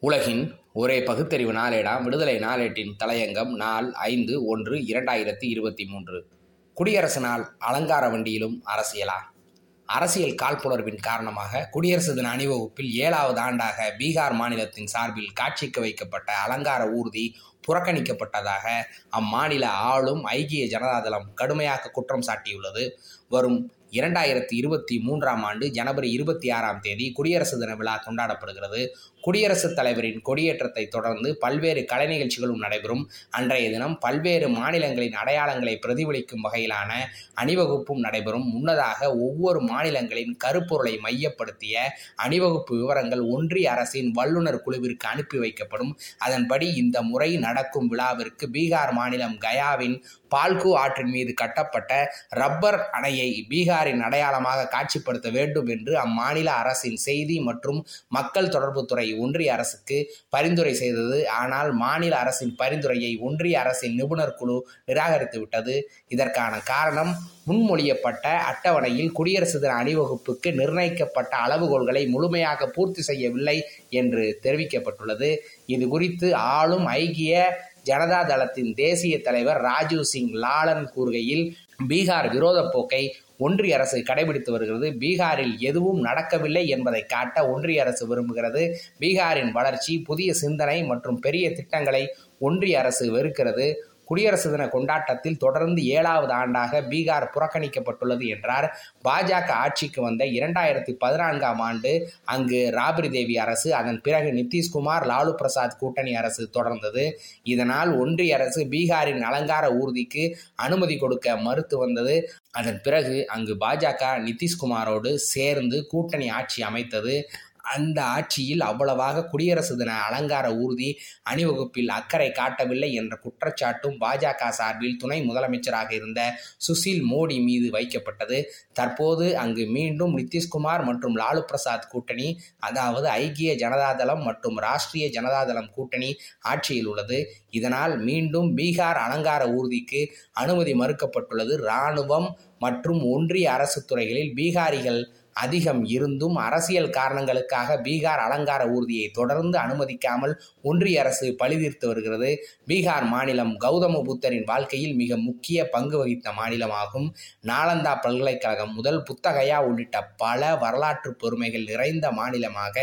உலகின் ஒரே பகுத்தறிவு நாளேடாம் விடுதலை நாளேட்டின் தலையங்கம் நாள் ஐந்து ஒன்று இரண்டாயிரத்தி இருபத்தி மூன்று. குடியரசு நாள் அலங்கார வண்டியிலும் அரசியலா? அரசியல் காழ்ப்புணர்வின் காரணமாக குடியரசு தின அணிவகுப்பில் ஏழாவது ஆண்டாக பீகார் மாநிலத்தின் சார்பில் காட்சிக்கு வைக்கப்பட்ட அலங்கார ஊர்தி புறக்கணிக்கப்பட்டதாக அம்மாநில ஆளும் ஐக்கிய ஜனதாதளம் கடுமையாக குற்றம் சாட்டியுள்ளது. வரும் இரண்டாயிரத்தி இருபத்தி மூன்றாம் ஆண்டு ஜனவரி இருபத்தி ஆறாம் தேதி குடியரசு தின விழா கொண்டாடப்படுகிறது. குடியரசுத் தலைவரின் கொடியேற்றத்தை தொடர்ந்து பல்வேறு கலை நிகழ்ச்சிகளும் நடைபெறும். அன்றைய தினம் பல்வேறு மாநிலங்களின் அடையாளங்களை பிரதிபலிக்கும் வகையிலான அணிவகுப்பும் நடைபெறும். முன்னதாக ஒவ்வொரு மாநிலங்களின் கருப்பொருளை மையப்படுத்திய அணிவகுப்பு விவரங்கள் ஒன்றிய அரசின் வல்லுநர் குழுவிற்கு அனுப்பி வைக்கப்படும். அதன்படி இந்த முறை நடக்கும் விழாவிற்கு பீகார் மாநிலம் கயாவின் பால்கு ஆற்றின் மீது கட்டப்பட்ட ரப்பர் அணையை பீகாரின் அடையாளமாக காட்சிப்படுத்த வேண்டும் என்று அம்மாநில அரசின் செய்தி மற்றும் மக்கள் தொடர்புத்துறை ஒன்றிய அரசுக்கு பரிந்துரை செய்தது. ஆனால் மாநில அரசின் பரிந்துரையை ஒன்றிய அரசின் நிபுணர் குழு நிராகரித்து விட்டது. இதற்கான காரணம் முன்மொழியப்பட்ட அட்டவணையில் குடியரசு தின அணிவகுப்புக்கு நிர்ணயிக்கப்பட்ட அளவுகோல்களை முழுமையாக பூர்த்தி செய்யவில்லை என்று தெரிவிக்கப்பட்டுள்ளது. இது குறித்து ஆளும் ஐக்கிய ஜனதா தளத்தின் தேசிய தலைவர் ராஜீவ் சிங் லாலன் கூறுகையில் பீகார் விரோத போக்கை ஒன்றிய அரசு கடைபிடித்து வருகிறது. பீகாரில் எதுவும் நடக்கவில்லை என்பதை காட்ட ஒன்றிய அரசு விரும்புகிறது. பீகாரின் வளர்ச்சி புதிய சிந்தனை மற்றும் பெரிய திட்டங்களை ஒன்றிய அரசு வெறுக்கிறது. குடியரசு தின கொண்டாட்டத்தில் தொடர்ந்து ஏழாவது ஆண்டாக பீகார் புறக்கணிக்கப்பட்டுள்ளது என்றார். பாஜக ஆட்சிக்கு வந்த இரண்டாயிரத்தி பதினான்காம் ஆண்டு அங்கு ராபிரி தேவி அரசு அதன் பிறகு நிதிஷ்குமார் லாலு பிரசாத் கூட்டணி அரசு தொடர்ந்தது. இதனால் ஒன்றிய அரசு பீகாரின் அலங்கார ஊர்திக்கு அனுமதி கொடுக்க மறுத்து வந்தது. அதன் பிறகு அங்கு பாஜக நிதிஷ்குமாரோடு சேர்ந்து கூட்டணி ஆட்சி அமைத்தது. அந்த ஆட்சியில் அவ்வளவாக குடியரசு தின அலங்கார ஊர்தி அணிவகுப்பில் அக்கறை காட்டவில்லை என்ற குற்றச்சாட்டும் பாஜக சார்பில் துணை முதலமைச்சராக இருந்த சுசில் மோடி மீது வைக்கப்பட்டது. தற்போது அங்கு மீண்டும் நிதிஷ்குமார் மற்றும் லாலு பிரசாத் கூட்டணி அதாவது ஐக்கிய ஜனதாதளம் மற்றும் ராஷ்டிரிய ஜனதாதளம் கூட்டணி ஆட்சியில் உள்ளது. இதனால் மீண்டும் பீகார் அலங்கார ஊர்திக்கு அனுமதி மறுக்கப்பட்டுள்ளது. இராணுவம் மற்றும் ஒன்றிய அரசு துறைகளில் பீகாரிகள் அதிகம் இருந்தும் அரசியல் காரணங்களுக்காக பீகார் அலங்கார ஊர்தியை தொடர்ந்து அனுமதிக்காமல் ஒன்றிய அரசு பழிதீர்த்து வருகிறது. பீகார் மாநிலம் கௌதம புத்தரின் வாழ்க்கையில் மிக முக்கிய பங்கு வகித்த மாநிலமாகும். நாலந்தா பல்கலைக்கழகம் முதல் புத்தகையா உள்ளிட்ட பல வரலாற்று பெருமைகள் நிறைந்த மாநிலமாக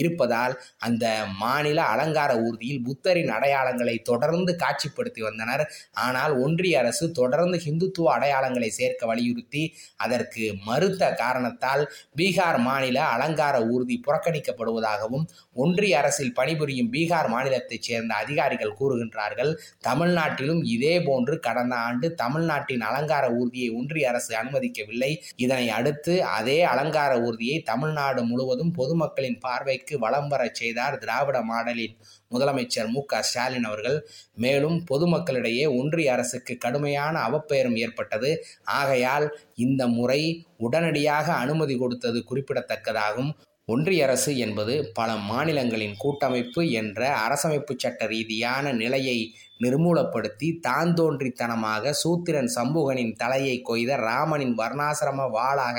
இருப்பதால் அந்த மாநில அலங்கார ஊர்தியில் புத்தரின் அடையாளங்களை தொடர்ந்து காட்சிப்படுத்தி வந்தனர். ஆனால் ஒன்றிய அரசு தொடர்ந்து ஹிந்துத்துவ அடையாளங்களை சேர்க்க வலியுறுத்தி அதற்கு மறுத்த காரணத்தால் பீகார் மாநில அலங்கார ஊர்தி புறக்கணிக்கப்படுவதாகவும் ஒன்றிய அரசில் பணிபுரியும் பீகார் மாநிலத்தைச் சேர்ந்த அதிகாரிகள் கூறுகின்றார்கள். தமிழ்நாட்டிலும் இதே போன்று கடந்த ஆண்டு தமிழ்நாட்டின் அலங்கார ஊர்தியை ஒன்றிய அரசு அனுமதிக்கவில்லை. இதனை அடுத்து அதே அலங்கார ஊர்தியை தமிழ்நாடு முழுவதும் பொதுமக்களின் பார்வைக்கு வலம் வரச் செய்தார் திராவிட மாடலின் முதலமைச்சர் மு க ஸ்டாலின் அவர்கள். மேலும் பொதுமக்களிடையே ஒன்றிய அரசுக்கு கடுமையான அவப்பெயரும் ஏற்பட்டது. ஆகையால் இந்த முறை உடனடியாக அனுமதி கொடுத்தது குறிப்பிடத்தக்கதாகும். ஒன்றிய அரசு என்பது பல மாநிலங்களின் கூட்டமைப்பு என்ற அரசமைப்பு சட்ட ரீதியான நிலையை நிர்மூலப்படுத்தி தாந்தோன்றித்தனமாக சூத்திரன் சம்புகனின் தலையை கொய்த ராமனின் வர்ணாசிரம வாளாக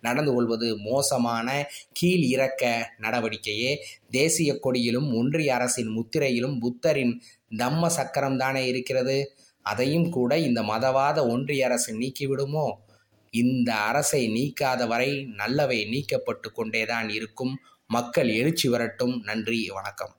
நடந்து கொள்வது மோசமான கீழ் இறக்க நடவடிக்கையே. தேசிய கொடியிலும் ஒன்றிய அரசின் முத்திரையிலும் புத்தரின் தம்ம சக்கரம் தானே இருக்கிறது? அதையும் கூட இந்த மதவாத ஒன்றிய அரசு நீக்கிவிடுமோ? இந்த அரசை நீக்காத வரை நல்லவை நீக்கப்பட்டு கொண்டேதான் இருக்கும். மக்கள் எழுச்சி வரட்டும். நன்றி வணக்கம்.